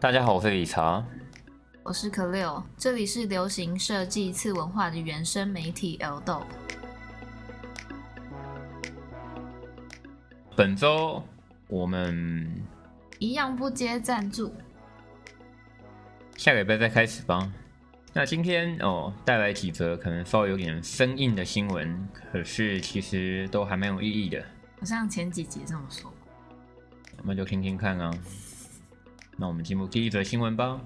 大家好，我是理查。我是可六，这里是流行设计次文化的原生媒体 L o 本周我们一样不接赞助，下个礼拜再开始吧。那今天哦，带来几则可能稍微有点生硬的新闻，可是其实都还蛮有意义的。好像前几集这么说，我们就听听看啊。那我们进入第一则新闻吧。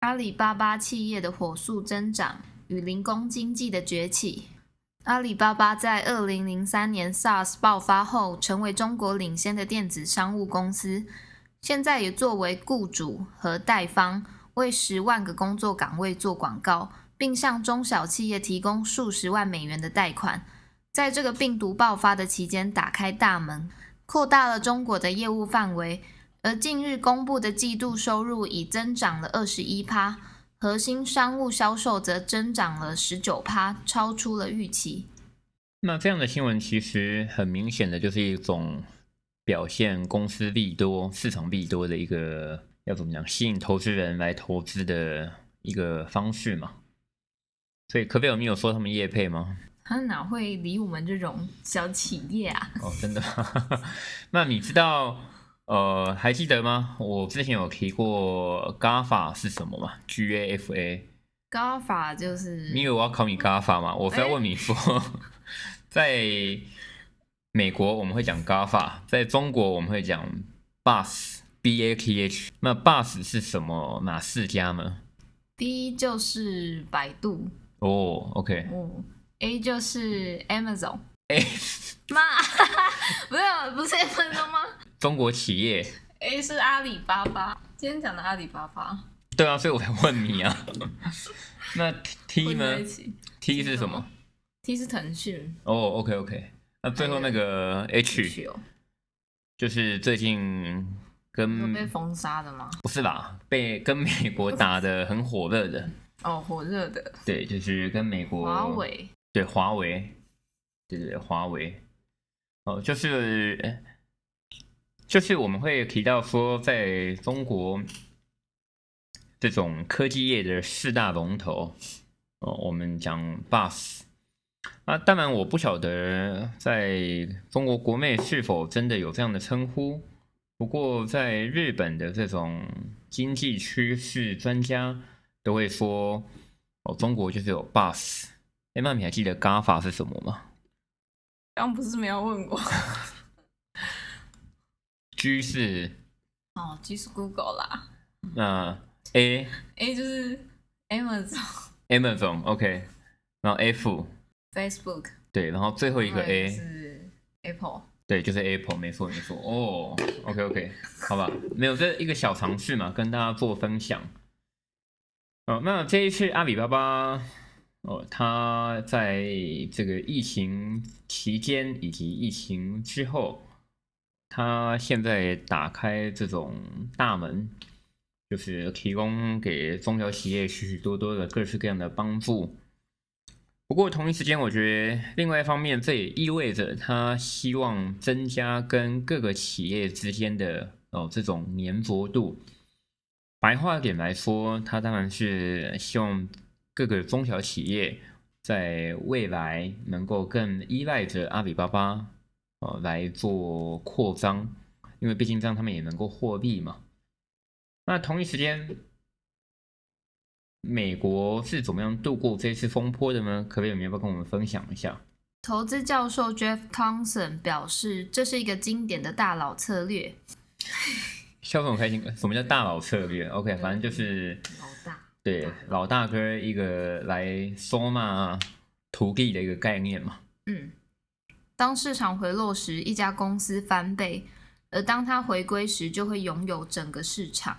阿里巴巴企业的火速增长与零工经济的崛起。阿里巴巴在二零零三年 SARS 爆发后，成为中国领先的电子商务公司。现在也作为雇主和贷方，为十万个工作岗位做广告，并向中小企业提供数十万美元的贷款。在这个病毒爆发的期间，打开大门，扩大了中国的业务范围。而近日公布的季度收入已增长了二十一趴，核心商务销售则增长了十九趴，超出了预期。那这样的新闻其实很明显的就是一种表现公司利多、市场利多的一个要怎么讲，吸引投资人来投资的一个方式嘛。所以可贝尔，没有说他们业配吗？他哪会理我们这种小企业啊？哦，真的？那你知道？呃，还记得吗？我之前有提过 GAFA 是什么吗？G A F A。GAFA 就是。你以为我要考你 GAFA 吗？我是要问你说，在美国我们会讲 GAFA，在中国我们会讲 BUS B A T H。那 BUS 是什么？哪四家呢？B 就是百度。哦，OK。哦，A 就是 Amazon。A 妈，不是不是 Amazon 吗？中国企业，A 是阿里巴巴。今天讲的阿里巴巴，对啊，所以我才问你啊。那 T 呢？T 是什么？T 是腾讯。哦，OK OK。那最后那个 H，就是最近跟被封杀的吗？不是啦，被跟美国打的很火热的。哦，火热的。对，就是跟美国华为。对，华为，对对，华为。哦，就是。就是我们会提到说，在中国这种科技业的四大龙头，哦，我们讲 BUS 啊，当然我不晓得在中国国内是否真的有这样的称呼。不过在日本的这种经济趋势专家都会说，哦，中国就是有 BUS。哎，那你还记得 GAFA 是什么吗？刚不是没有问过。G 是哦，G 是 Google 啦。那 A A 就是 Amazon Amazon OK，然后 F Facebook 对，然后最后一个 A 是 Apple 对，就是 Apple 没错没错。哦，OK OK 好吧，没有这一个小尝试嘛，跟大家做分享。哦，那这一次阿里巴巴哦，他在这个疫情期间以及疫情之后。他现在打开这种大门，就是提供给中小企业许许多多的各式各样的帮助。不过同一时间，我觉得另外一方面，这也意味着他希望增加跟各个企业之间的哦这种粘着度。白话点来说，他当然是希望各个中小企业在未来能够更依赖着阿里巴巴。呃，来做扩张，因为毕竟这样他们也能够获利嘛。那同一时间，美国是怎么样度过这次风波的呢？可不可以要不要跟我们分享一下？投资教授 Jeff Thompson 表示，这是一个经典的大佬策略。笑得很开心。什么叫大佬策略？OK，反正就是老大，对老大哥一个来收纳徒弟的一个概念嘛。嗯。当市场回落时，一家公司翻倍；而当它回归时，就会拥有整个市场。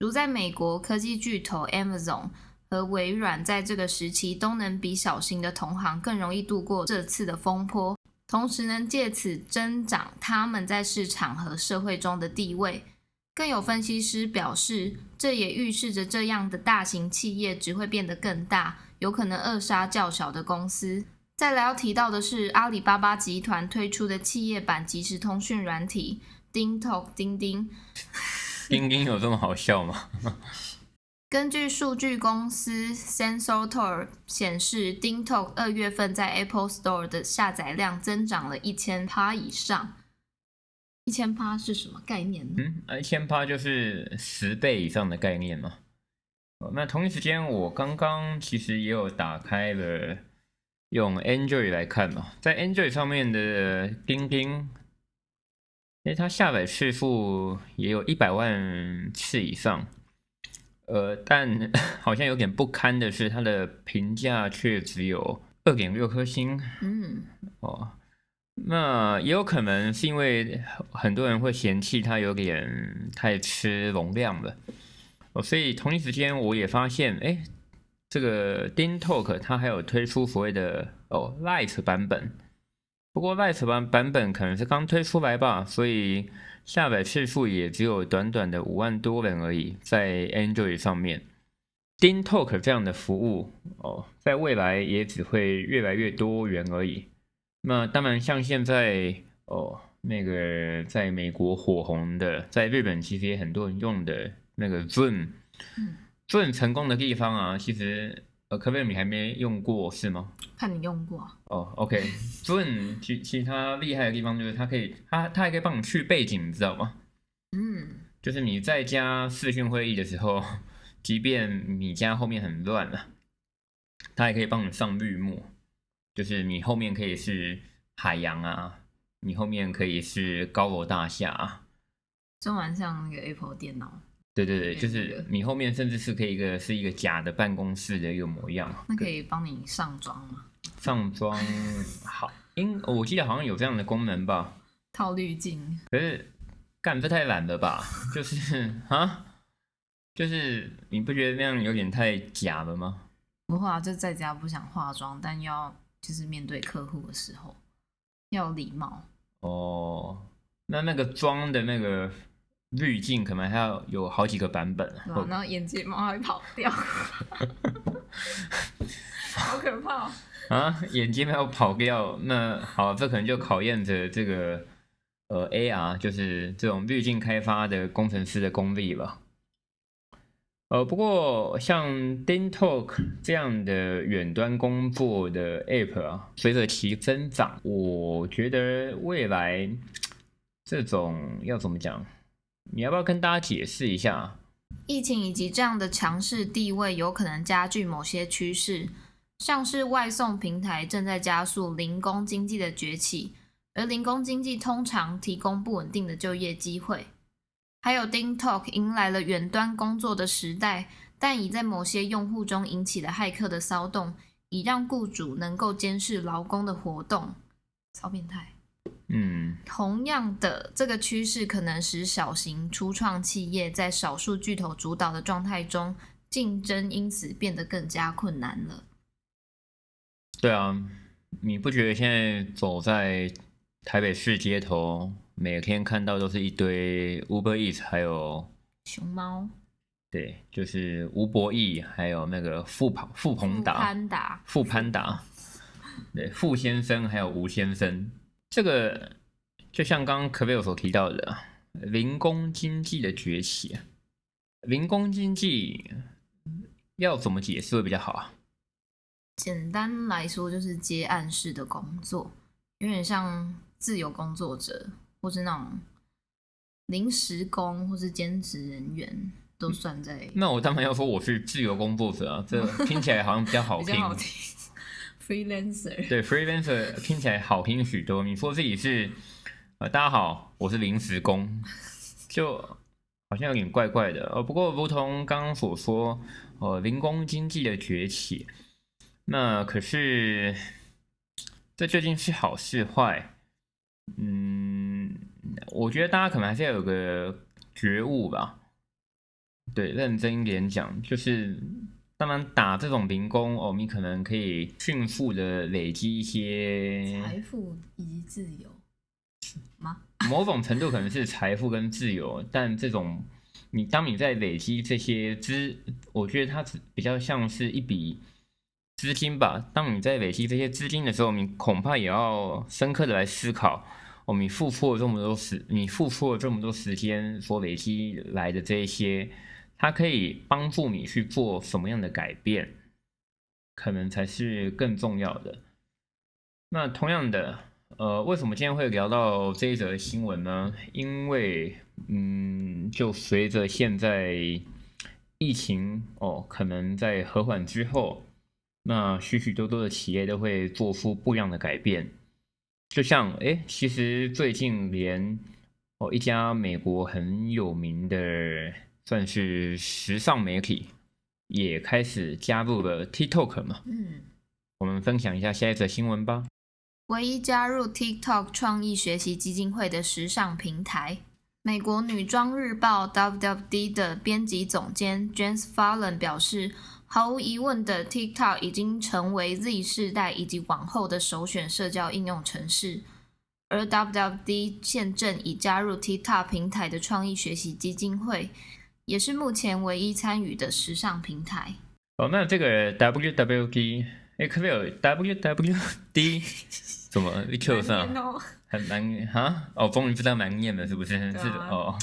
如在美国，科技巨头 Amazon 和微软在这个时期都能比小型的同行更容易度过这次的风波，同时能借此增长他们在市场和社会中的地位。更有分析师表示，这也预示着这样的大型企业只会变得更大，有可能扼杀较小的公司。再来要提到的是阿里巴巴集团推出的企业版即时通讯软体 DingTalk 钉钉。钉钉有这么好笑吗？根据数据公司 Sensortor 显示，DingTalk 二月份在 Apple Store 的下载量增长了一千趴以上。一千趴是什么概念呢？嗯，一千趴就是十倍以上的概念嘛。那同一时间，我刚刚其实也有打开了用 Android 来看嘛，在 Android 上面的钉钉，哎，它下载次数也有一百万次以上，呃，但 好像有点不堪的是，它的评价却只有二点六颗星。嗯，哦，那也有可能是因为很多人会嫌弃它有点太吃容量了。哦，所以同一时间我也发现，哎，这个 d i n Talk 它还有推出所谓的哦 Lite 版本，不过 Lite 版版本可能是刚推出来吧，所以下载次数也只有短短的五万多人而已，在 Android 上面 d i n Talk 这样的服务哦，在未来也只会越来越多元而已。那当然，像现在哦，那个在美国火红的，在日本其实也很多人用的。那个 Zoom，Zoom 成功的地方啊，其实呃，可贝你还没用过是吗？看你用过哦。OK，Zoom 其其他厉害的地方就是它可以，它它还可以帮你去背景，你知道吗？嗯，就是你在家视讯会议的时候，即便你家后面很乱了，它还可以帮你上绿幕，就是你后面可以是海洋啊，你后面可以是高楼大厦啊，就蛮像那个 Apple 电脑。对对对，就是你后面甚至是可以一个是一个假的办公室的一个模样。那可以帮你上妆吗？上妆好，因我记得好像有这样的功能吧。套滤镜。可是干这太懒了吧？就是啊，就是你不觉得那样有点太假了吗？不会啊，就在家不想化妆，但要就是面对客户的时候要有礼貌。哦，那那个妆的那个。滤镜可能还要有好几个版本对，然后眼睫毛还会跑掉，好可怕啊！眼睫毛跑掉，那好，这可能就考验着这个呃 AR，就是这种滤镜开发的工程师的功力了。呃，不过像 DingTalk 这样的远端工作的 App 啊，随着其增长，我觉得未来这种要怎么讲？你要不要跟大家解释一下？疫情以及这样的强势地位有可能加剧某些趋势，像是外送平台正在加速零工经济的崛起，而零工经济通常提供不稳定的就业机会。还有 DingTalk 迎来了远端工作的时代，但已在某些用户中引起了骇客的骚动，以让雇主能够监视劳工的活动，超变态。嗯，同样的，这个趋势可能使小型初创企业在少数巨头主导的状态中竞争，因此变得更加困难了。对啊，你不觉得现在走在台北市街头，每天看到都是一堆 Uber Eats，还有熊猫？对，就是吴博义，还有那个富庞富鹏达、潘达、富潘达，对，富先生还有吴先生。这个就像刚刚可贝尔所提到的，零工经济的崛起。零工经济要怎么解释会比较好啊？简单来说，就是接案式的工作，有点像自由工作者，或是那种临时工，或是兼职人员，都算在。那我当然要说我是自由工作者啊，这 听起来好像比较好听。freelancer 对 freelancer 听起来好听许多。你说自己是呃，大家好，我是临时工，就好像有点怪怪的。呃，不过如同刚刚所说，呃，零工经济的崛起，那可是这究竟是好是坏？嗯，我觉得大家可能还是要有个觉悟吧。对，认真一点讲，就是。当然，打这种零工哦，你可能可以迅速的累积一些财富以及自由吗？某种程度可能是财富跟自由，但这种你当你在累积这些资，我觉得它比较像是一笔资金吧。当你在累积这些资金的时候，你恐怕也要深刻的来思考，哦，你付出了这么多时，你付出了这么多时间所累积来的这一些，它可以帮助你去做什么样的改变，可能才是更重要的。那同样的，呃，为什么今天会聊到这一则新闻呢？因为，嗯，就随着现在疫情哦，可能在和缓之后，那许许多多的企业都会做出不一样的改变。就像，哎，其实最近连哦一家美国很有名的算是时尚媒体，也开始加入了 TikTok 嘛。嗯，我们分享一下下一则新闻吧。唯一加入 TikTok 创意学习基金会的时尚平台，美国女装日报 WWD 的编辑总监 James Fallon 表示，毫无疑问的，TikTok 已经成为 Z 世代以及往后的首选社交应用程式。而 WWD 现正已加入 TikTok 平台的创意学习基金会，也是目前唯一参与的时尚平台。哦，那这个 WWD，哎，可不可以有 WWD？怎么 Q 上很难哈？哦，终于知道难念了，是不是？是哦。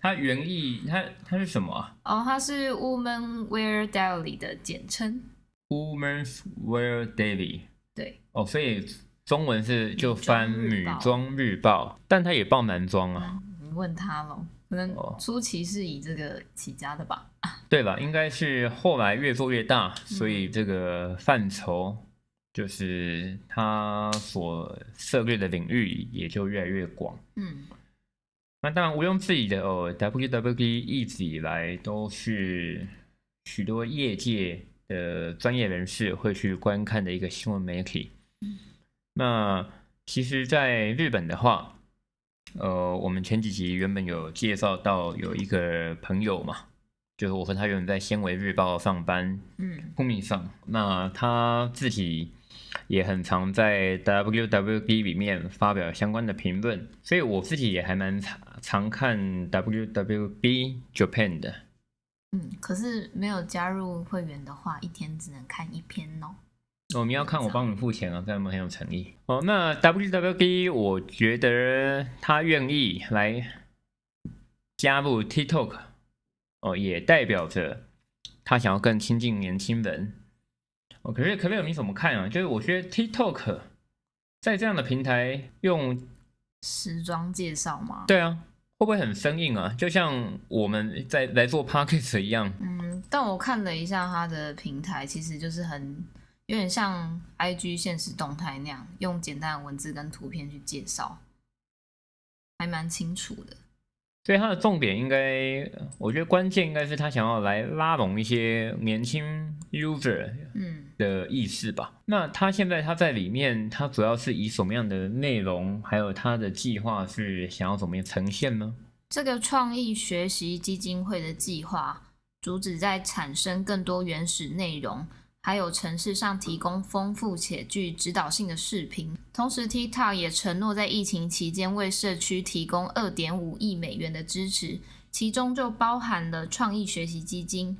它原意它它是什么啊？哦，它是 Woman Wear Daily 的简称。Woman's Wear Daily。对。哦，所以中文是就翻女装日报，但它也报男装啊。你问他喽，可能初期是以这个起家的吧？对吧？应该是后来越做越大，所以这个范畴。就是他所涉猎的领域也就越来越广。嗯，那当然毋庸置疑的哦，WWD 一直以来都是许多业界的专业人士会去观看的一个新闻媒体。那其实，在日本的话，呃，我们前几集原本有介绍到有一个朋友嘛。就是我和他原本在纤维日报上班，嗯，公民上，那他自己也很常在 WWD 里面发表相关的评论，所以我自己也还蛮常常看 WWB Japan 的。嗯，可是没有加入会员的话，一天只能看一篇哦。我们要看我帮你付钱啊，这样很有诚意。哦，那 W W B 我觉得他愿意来加入 TikTok。哦，也代表着他想要更亲近年轻人。哦，可是可是你怎么看啊？就是我觉得 TikTok 在这样的平台用时装介绍吗？对啊，会不会很生硬啊？就像我们在来做 Podcast 一样。嗯，但我看了一下它的平台，其实就是很有点像 IG 现实动态那样，用简单的文字跟图片去介绍，还蛮清楚的。所以他的重点应该，我觉得关键应该是他想要来拉拢一些年轻 user 嗯的意识吧。那他现在他在里面，他主要是以什么样的内容，还有他的计划是想要怎么样呈现呢？这个创意学习基金会的计划主旨在产生更多原始内容。还有城市上提供丰富且具指导性的视频，同时 TikTok 也承诺在疫情期间为社区提供二点五亿美元的支持，其中就包含了创意学习基金。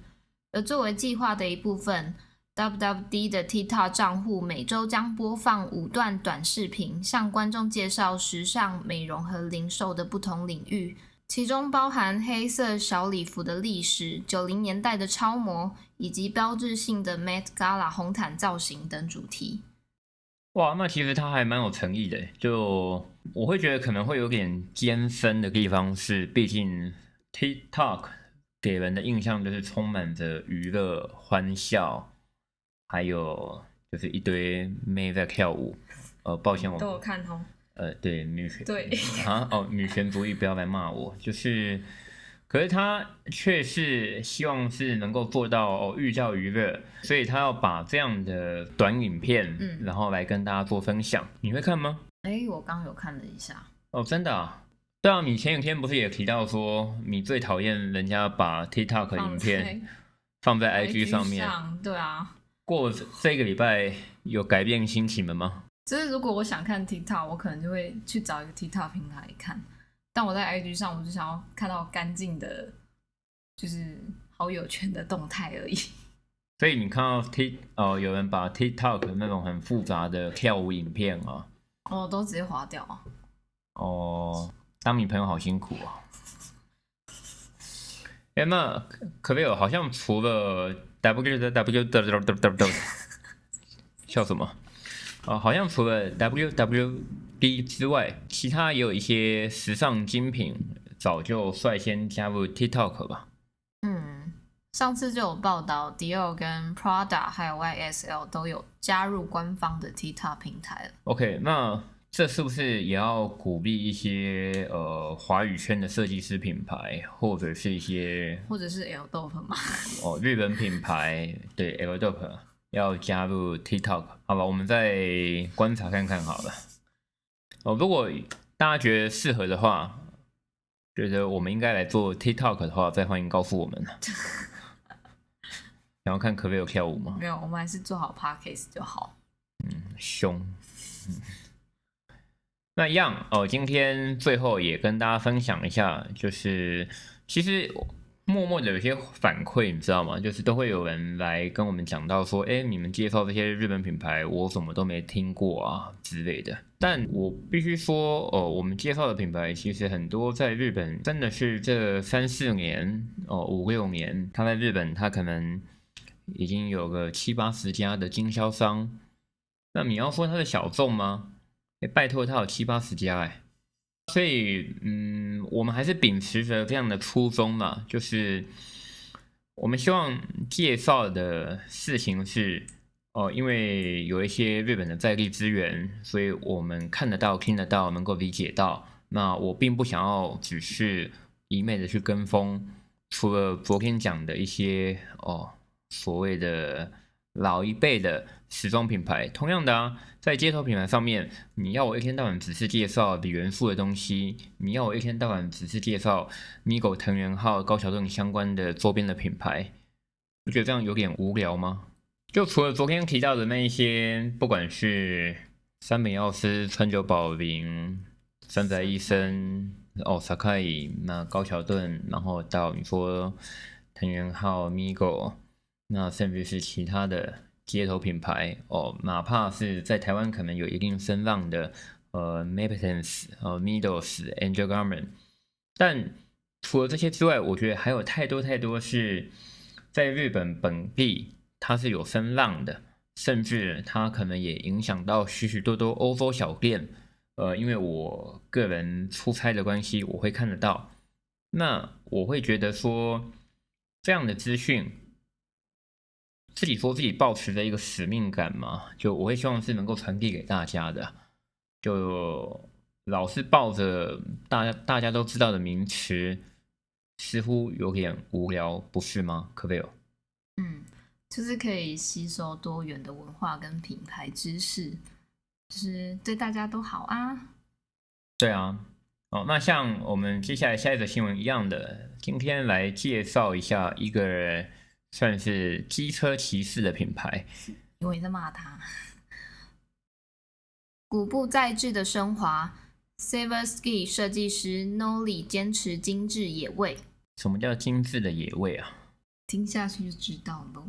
而作为计划的一部分，WWD 的 TikTok 账户每周将播放五段短视频，向观众介绍时尚、美容和零售的不同领域。其中包含黑色小礼服的历史、九零年代的超模，以及标志性的 Met Gala 红毯造型等主题。哇，那其实他还蛮有诚意的。就我会觉得可能会有点尖深的地方是，毕竟 TikTok 给人的印象就是充满着娱乐、欢笑，还有就是一堆妹在跳舞。呃，抱歉，我都有看通。呃，对女权，对啊，哦，女权主义不要来骂我，就是，可是他却是希望是能够做到哦寓教于乐，所以他要把这样的短影片，嗯，然后来跟大家做分享，你会看吗？哎，我刚有看了一下，哦，真的啊，对啊，你前几天不是也提到说你最讨厌人家把 TikTok 影片放在 IG 上面，对啊，过这个礼拜有改变心情了吗？就是如果我想看 TikTok，我可能就会去找一个 TikTok 平台看。但我在 IG 上，我就想要看到干净的，就是好友圈的动态而已。所以你看到 Tik 哦，有人把 TikTok 那种很复杂的跳舞影片啊，哦，都直接划掉啊。哦，当你朋友好辛苦啊。哎，那可没有好像除了 W 的 W 的 W W W，笑什么？哦，好像除了 W W D 之外，其他也有一些时尚精品早就率先加入 TikTok 吧。嗯，上次就有报道，Dior 跟 Prada 还有 YSL 都有加入官方的 TikTok 平台了。OK，那这是不是也要鼓励一些呃华语圈的设计师品牌，或者是一些或者是 L Dope 嘛？哦日本品牌对 L d o p 要加入 TikTok？好吧，我们再观察看看好了。哦，如果大家觉得适合的话，觉得我们应该来做 TikTok 的话，再欢迎告诉我们。想要看可不可以有跳舞吗？没有，我们还是做好 Podcast 就好。嗯凶。嗯那一样哦，今天最后也跟大家分享一下，就是其实默默的有些反馈，你知道吗？就是都会有人来跟我们讲到说，哎，你们介绍这些日本品牌，我怎么都没听过啊之类的。但我必须说，哦，我们介绍的品牌其实很多在日本真的是这三四年哦五六年，他在日本他可能已经有个七八十家的经销商。那你要说它是小众吗？哎，拜托，它有七八十家哎，所以嗯，我们还是秉持着这样的初衷嘛，就是我们希望介绍的事情是哦，因为有一些日本的在地资源，所以我们看得到、听得到、能够理解到。那我并不想要只是一昧的去跟风，除了昨天讲的一些哦所谓的老一辈的时装品牌，同样的啊，在街头品牌上面，你要我一天到晚只是介绍李元素的东西，你要我一天到晚只是介绍 Migo 藤原浩、高桥盾相关的周边的品牌，不觉得这样有点无聊吗？就除了昨天提到的那一些，不管是三本耀司、川久保玲、山宅一生、哦 Sakai、那高桥盾，然后到你说藤原浩、Migo，那甚至是其他的街头品牌哦，哪怕是在台湾可能有一定声浪的呃 Maptens、呃 Middles、Angel Garment，但除了这些之外，我觉得还有太多太多是在日本本地它是有声浪的，甚至它可能也影响到许许多多欧洲小店。呃，因为我个人出差的关系，我会看得到。那我会觉得说，这样的资讯，自己说自己抱持着一个使命感嘛，就我会希望是能够传递给大家的。就老是抱着大家大家都知道的名词，似乎有点无聊，不是吗？可不可以？嗯，就是可以吸收多元的文化跟品牌知识，就是对大家都好啊。对啊，哦，那像我们接下来下一则新闻一样的，今天来介绍一下一个算是机车骑士的品牌。因为在骂他。古布在制的升华，Saverski 设计师 Noli 坚持精致野味。什么叫精致的野味啊？听下去就知道了。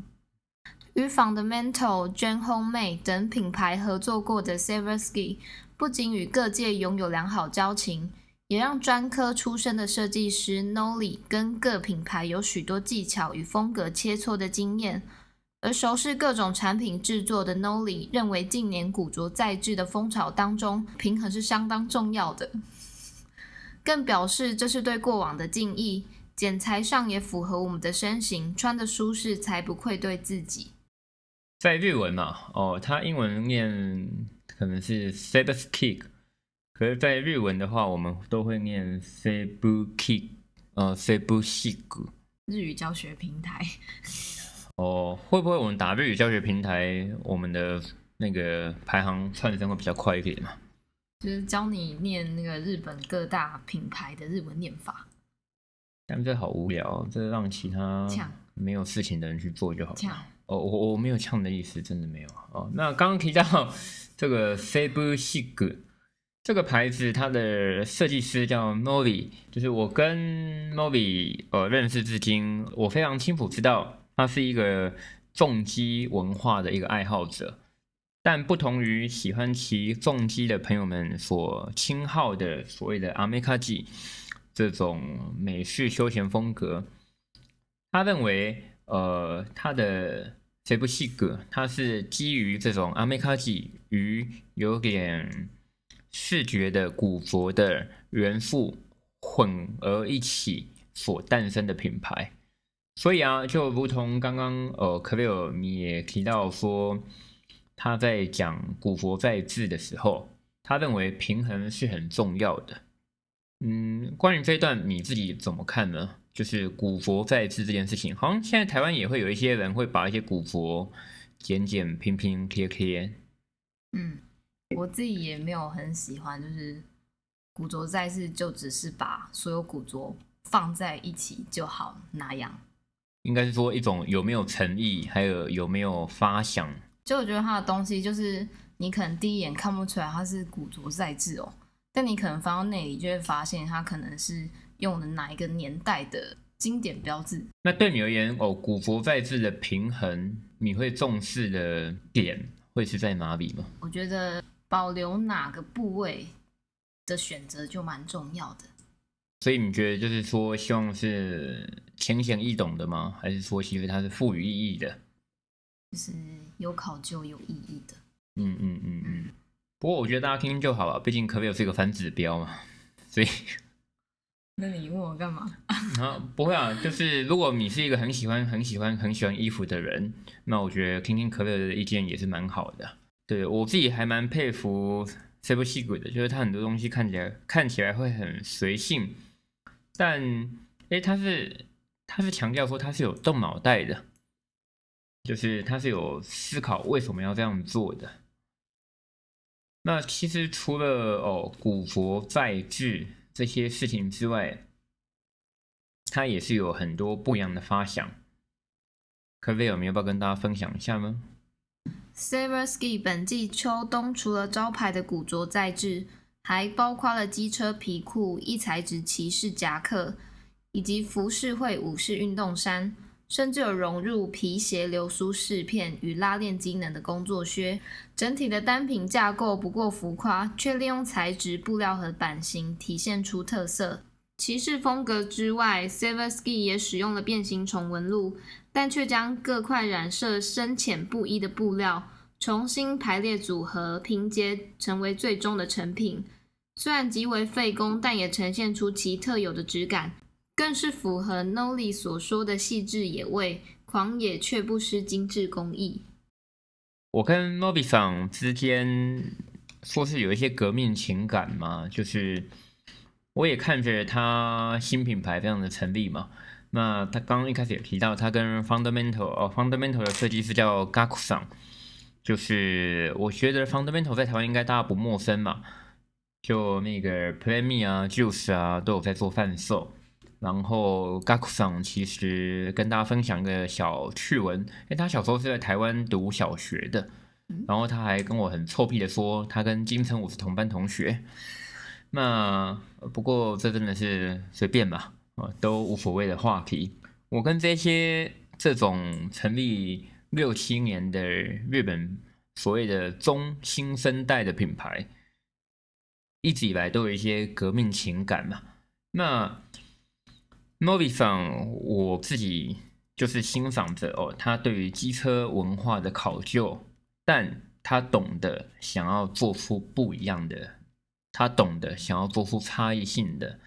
与 Fundamental、Jane Homemade 等品牌合作过的 Saverski，不仅与各界拥有良好交情，也让专科出身的设计师 Noli 跟各品牌有许多技巧与风格切磋的经验。而熟识各种产品制作的 Noli 认为，近年古着在制的风潮当中，平衡是相当重要的。更表示这是对过往的敬意，剪裁上也符合我们的身形，穿的舒适才不愧对自己。在日文嘛，哦，它英文念可能是 Seversky，可是，在日文的话，我们都会念 Sebuki，呃，Sebushik。日语教学平台。哦，会不会我们打日语教学平台，我们的那个排行窜升会比较快一点嘛？就是教你念那个日本各大品牌的日文念法。但这好无聊，这让其他呛没有事情的人去做就好呛了。哦，我我没有呛的意思，真的没有。哦，那刚刚提到这个 Sig 这个牌子，它的设计师叫 Movi，就是我跟 Movi 呃认识至今，我非常清楚知道他是一个重机文化的一个爱好者。但不同于喜欢骑重机的朋友们所称号的所谓的阿美卡机这种美式休闲风格，他认为，呃，他的这部戏格，它是基于这种阿美卡机与有点视觉的古佛的元素混而一起所诞生的品牌。所以啊，就如同刚刚呃，科维尔你也提到说。他在讲古佛在治的时候，他认为平衡是很重要的。嗯，关于这一段你自己怎么看呢？就是古佛在治这件事情，好像现在台湾也会有一些人会把一些古佛剪剪、拼拼、贴贴。嗯，我自己也没有很喜欢，就是古着在世就只是把所有古着放在一起就好那样。应该是说一种有没有诚意，还有有没有发想。就我觉得他的东西，就是你可能第一眼看不出来它是古着在制哦，但你可能翻到那里就会发现它可能是用的哪一个年代的经典标志。那对你而言哦，古着在制的平衡，你会重视的点会是在哪里吗？我觉得保留哪个部位的选择就蛮重要的。所以你觉得就是说，希望是浅显易懂的吗？还是说其实它是赋予意义的？就是有考究有意义的。嗯嗯嗯嗯。不过我觉得大家听听就好了，毕竟可贝是一个反指标嘛，所以。那你问我干嘛？啊，不会啊，就是如果你是一个很喜欢、很喜欢、很喜欢衣服的人，那我觉得听听可贝的意见也是蛮好的。对我自己还蛮佩服 s a b e 细鬼的，就是他很多东西看起来看起来会很随性，但哎，他是他是强调说他是有动脑袋的。就是他是有思考为什么要这样做的。那其实除了哦古佛在制这些事情之外，他也是有很多不一样的发想。可菲尔，你要不要跟大家分享一下呢 s a v e r Ski 本季秋冬除了招牌的古着在制，还包括了机车皮裤、一材质骑士夹克，以及服饰会武士运动衫。甚至有融入皮鞋流苏饰片与拉链机能的工作靴，整体的单品架构不过浮夸，却利用材质、布料和版型体现出特色。骑士风格之外，Saver Ski 也使用了变形虫纹路，但却将各块染色深浅不一的布料重新排列组合拼接，成为最终的成品。虽然极为费工，但也呈现出其特有的质感。更是符合 Nolly 所说的细致野味，狂野却不失精致工艺。我跟 n o b i 桑之间说是有一些革命情感嘛，就是我也看着他新品牌非常的成立嘛。那他刚刚一开始也提到，他跟 Fundamental 哦，Fundamental 的设计师叫 Gakusan，，就是我觉得 Fundamental 在台湾应该大家不陌生嘛，就那个 Me 啊，Juice 啊，都有在做贩售。然后 Gakusan 其实跟大家分享一个小趣闻，因为他小时候是在台湾读小学的，然后他还跟我很臭屁的说他跟金城武是同班同学。那不过这真的是随便吧，啊都无所谓的话题。我跟这些这种成立六七年的日本所谓的中新生代的品牌，一直以来都有一些革命情感嘛。那 Novi 上，我自己就是欣赏着哦，他对于机车文化的考究，但他懂得想要做出不一样的，他懂得想要做出差异性的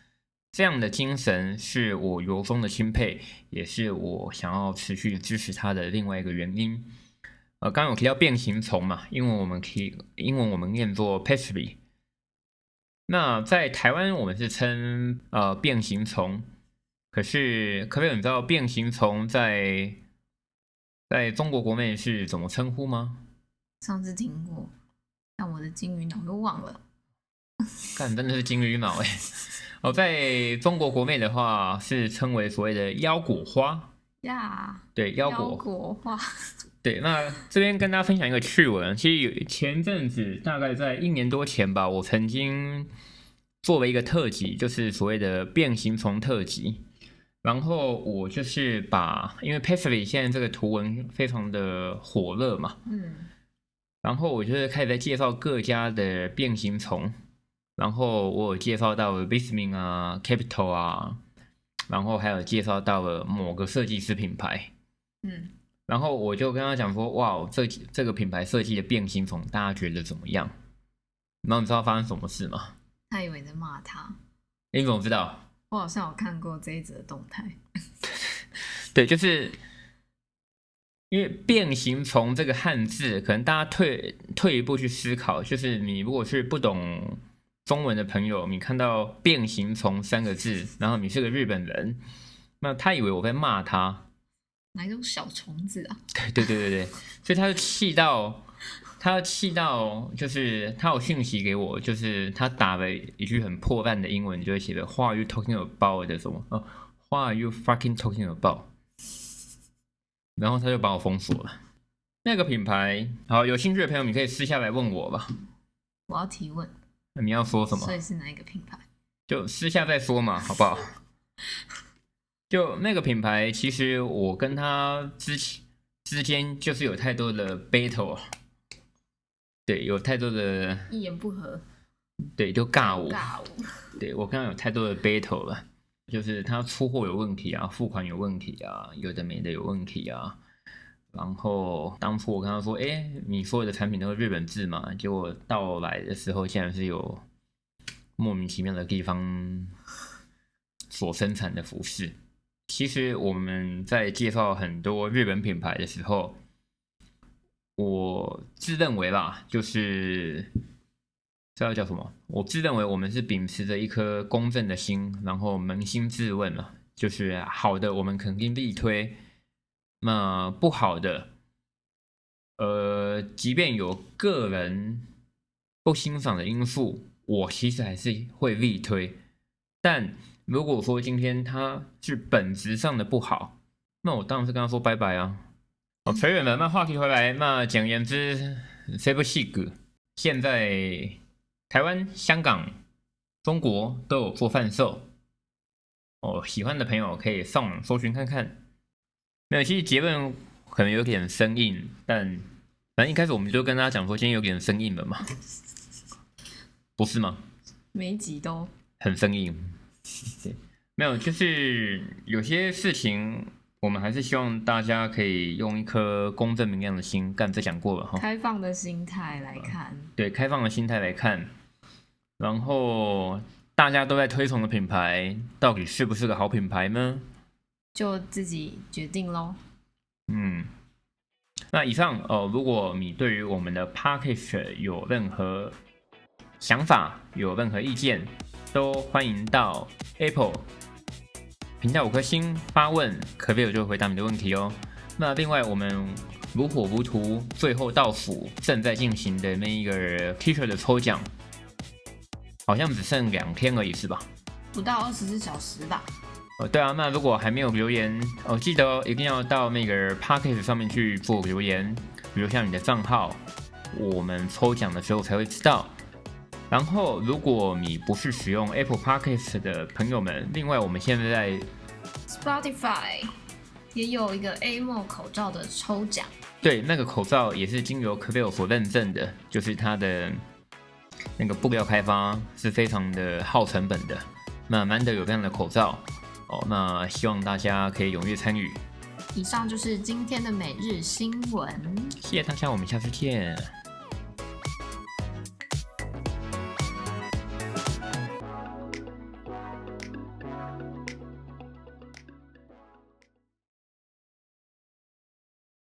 这样的精神，是我由衷的钦佩，也是我想要持续支持他的另外一个原因。呃，刚刚有提到变形虫嘛，英文我们可以英文我们念作 p e s t r y 那在台湾我们是称呃变形虫。可是，可不可以你知道变形虫在在中国国内是怎么称呼吗？上次听过，但我的金鱼脑都忘了。干，真的是金鱼脑哎！哦，在中国国内的话，是称为所谓的腰果花呀。对，腰果果花。对，那这边跟大家分享一个趣闻，其实有前阵子大概在一年多前吧，我曾经作为一个特辑，就是所谓的变形虫特辑。然后我就是把，因为 Paisley 现在这个图文非常的火热嘛，嗯，然后我就是开始在介绍各家的变形虫，然后我有介绍到了 Vismin 啊、Capital 啊，然后还有介绍到了某个设计师品牌，嗯，然后我就跟他讲说，哇，这这个品牌设计的变形虫，大家觉得怎么样？然后你知道发生什么事吗？他以为你在骂他。你怎么知道？我好像有看过这一则动态。对，就是因为变形虫这个汉字，可能大家退退一步去思考，就是你如果是不懂中文的朋友，你看到变形虫三个字，然后你是个日本人，那他以为我在骂他，哪一种小虫子啊？对对对对对，所以他就气到。他气到，就是他有讯息给我，就是他打了一句很破烂的英文，就会写的 “What are you talking about” 的什么？哦，“What are you fucking talking about”？然后他就把我封锁了。那个品牌，好，有兴趣的朋友，你可以私下来问我吧。我要提问。那你要说什么？所以是哪一个品牌？就私下再说嘛，好不好？就那个品牌，其实我跟他之前之间就是有太多的 battle。对，有太多的一言不合，对，就尬舞，尬舞。对我刚刚有太多的 battle 了，就是他出货有问题啊，付款有问题啊，有的没的有问题啊。然后当初我跟他说，哎，你所有的产品都是日本制嘛，结果到来的时候，竟然是有莫名其妙的地方所生产的服饰。其实我们在介绍很多日本品牌的时候。我自认为啦，就是这要叫什么？我自认为我们是秉持着一颗公正的心，然后扪心自问嘛，就是好的我们肯定力推，那不好的，呃，即便有个人不欣赏的因素，我其实还是会力推。但如果说今天他是本质上的不好，那我当然是跟他说拜拜啊。哦，扯远了。那话题回来，那简言之，这部戏剧现在台湾、香港、中国都有做贩售。哦，喜欢的朋友可以上网搜寻看看。没有，其实结论可能有点生硬，但反正一开始我们就跟大家讲说，今天有点生硬了嘛，不是吗？每一集都很生硬。对，没有，就是有些事情。我们还是希望大家可以用一颗公正明亮的心，干这讲过了哈。开放的心态来看，对，开放的心态来看，然后大家都在推崇的品牌，到底是不是个好品牌呢？就自己决定喽。嗯，那以上哦，如果你对于我们的 p a c k a g e 有任何想法，有任何意见，都欢迎到 Apple。评价五颗星，发问，可贝尔就会回答你的问题哦。那另外，我们如火如荼，最后倒数正在进行的那一个 T 恤的抽奖，好像只剩两天而已，是吧？不到二十四小时吧。哦，对啊，那如果还没有留言，哦，记得一定要到那个 p a c k a g e 上面去做留言，留下你的账号，我们抽奖的时候才会知道。然后，如果你不是使用 Apple Podcast 的朋友们，另外我们现在在 Spotify 也有一个 A m o 口罩的抽奖。对，那个口罩也是经由 c a v e l 所认证的，就是它的那个布料开发是非常的耗成本的。那难得有这样的口罩哦，那希望大家可以踊跃参与。以上就是今天的每日新闻，谢谢大家，我们下次见。